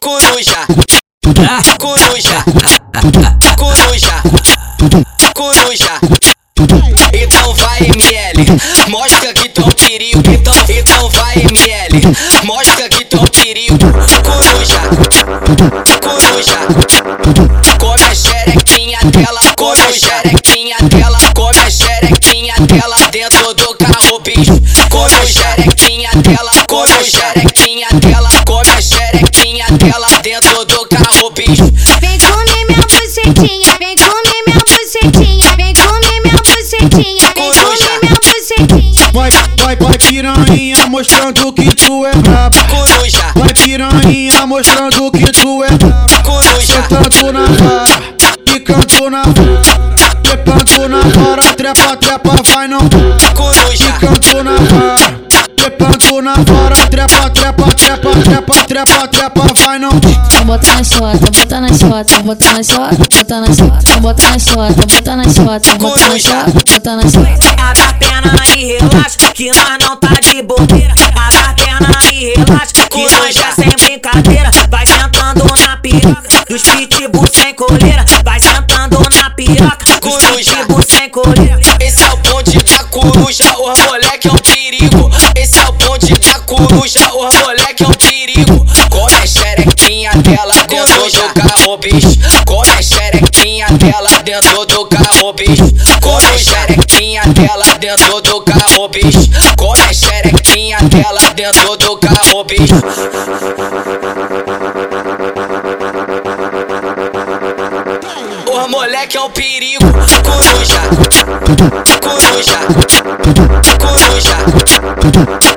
coruja, coruja, coruja, coruja. Então vai ML, mostra que tu é um perigo. Então, então vai ML, mostra que tu é um perigo. Coruja, coruja, come a xerequinha dela, come a xerequinha dela, come a xerequinha dela dentro do carro, bicho. Come a xerequinha dela, come a xerequinha dela, come do carro, bicho. Vem comer minha bucetinha, vem comer minha bucetinha, vem comer minha bucetinha, vem comer minha bucetinha. Vai, vai, vai piranha mostrando que tu é braba. Coruja, Vai piranha mostrando que tu é braba. coruja, Sentando na vara, picando na vara. Trepando na vara, trepa, trepa, vai não. coruja, Picando na vara, trepando na vara. Trepa, trepa, trepa, trepa, trepa, trepa, vai não. Bota na chota, bota na chota, bota na chota, bota na chota, bota na chota, bota na chota, bota na chota, bota na chota. Abre a perna e relaxa, que nós não tá de bobeira. Abre a perna e relaxa, que nós é sem brincadeira. Vai sentando na piroca, dos pitbull sem coleira. Vai sentando na piroca, dos Coruja. pitbull sem coleira. Esse é o bonde da coruja, o moleque é um perigo. O moleque é um perigo. Come a xerequinha dela dentro do carro, bicho. Come a xerequinha dela dentro do carro, bicho. Come a xerequinha dela dentro do carro, bicho. Come a xerequinha dela dentro do carro, bicho. Moleque é um perigo, coruja, coruja, coruja.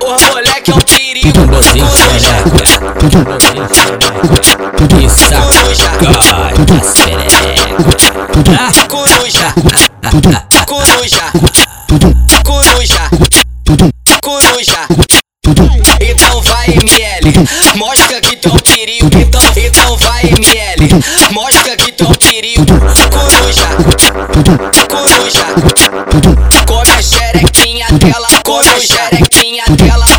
É um perigo, Você xereca, você xereca, que saco, da xereca. coruja, coruja, coruja, coruja. Então vai ML, mostra que tu é um perigo. Então, então vai ML, mostra que tu é um perigo. Coruja, coruja, come a xerequinha dela, come a xerequinha dela, a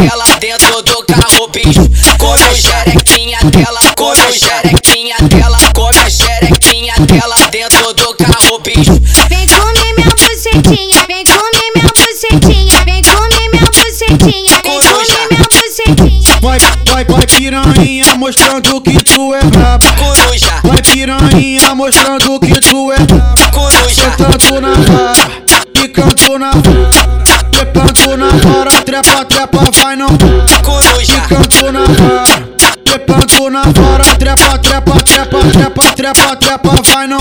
dela dentro do carro, bicho. Come xerequinha dela, come a xerequinha dela, come xerequinha dela dentro do carro, bicho. Vem comer minha bucetinha, vem comer minha bucetinha, vem comer minha bucetinha, vem comer minha bucetinha. Vai, vai, vai piranha mostrando que tu é braba. Coruja, Vai piranha mostrando que tu é braba. coruja, Sentando na vara, picando na vara. Trepando na vara, trepa, trepa, vai não. coruja, Picando na vara, trepando na vara. Trepa, trepa, trepa, trepa, trepa, trepa, vai não.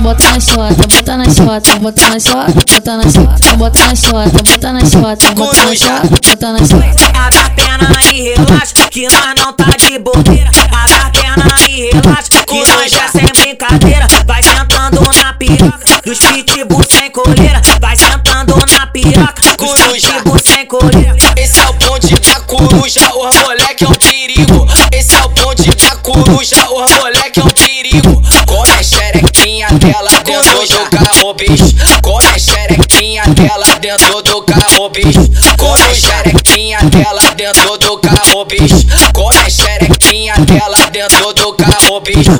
Bota na chota, bota na chota, bota na chota, bota na chota, bota na chota, bota na chota, bota na chota, bota na chota. Abre a perna e relaxa, que nós não tá de bobeira. Abre a perna e relaxa, que nós é sem brincadeira. Vai sentando na piroca, dos pitbull sem coleira. Vai sentando na piroca. Esse é o bonde da coruja, o moleque é um perigo. Esse é o bonde da coruja, o moleque é um perigo. Come a xerequinha dela dentro do carro, bicho. Come a xerequinha dela dentro do carro, bicho. Come a xerequinha dela dentro do carro, bicho. Come a xerequinha dela dentro do carro, bicho.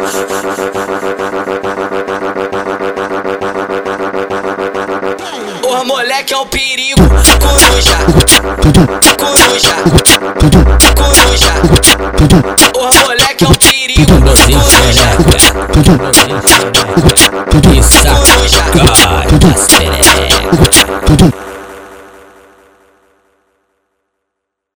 Moleque é um perigo, coruja, coruja, coruja. O moleque é um perigo, Você coruja, xereca,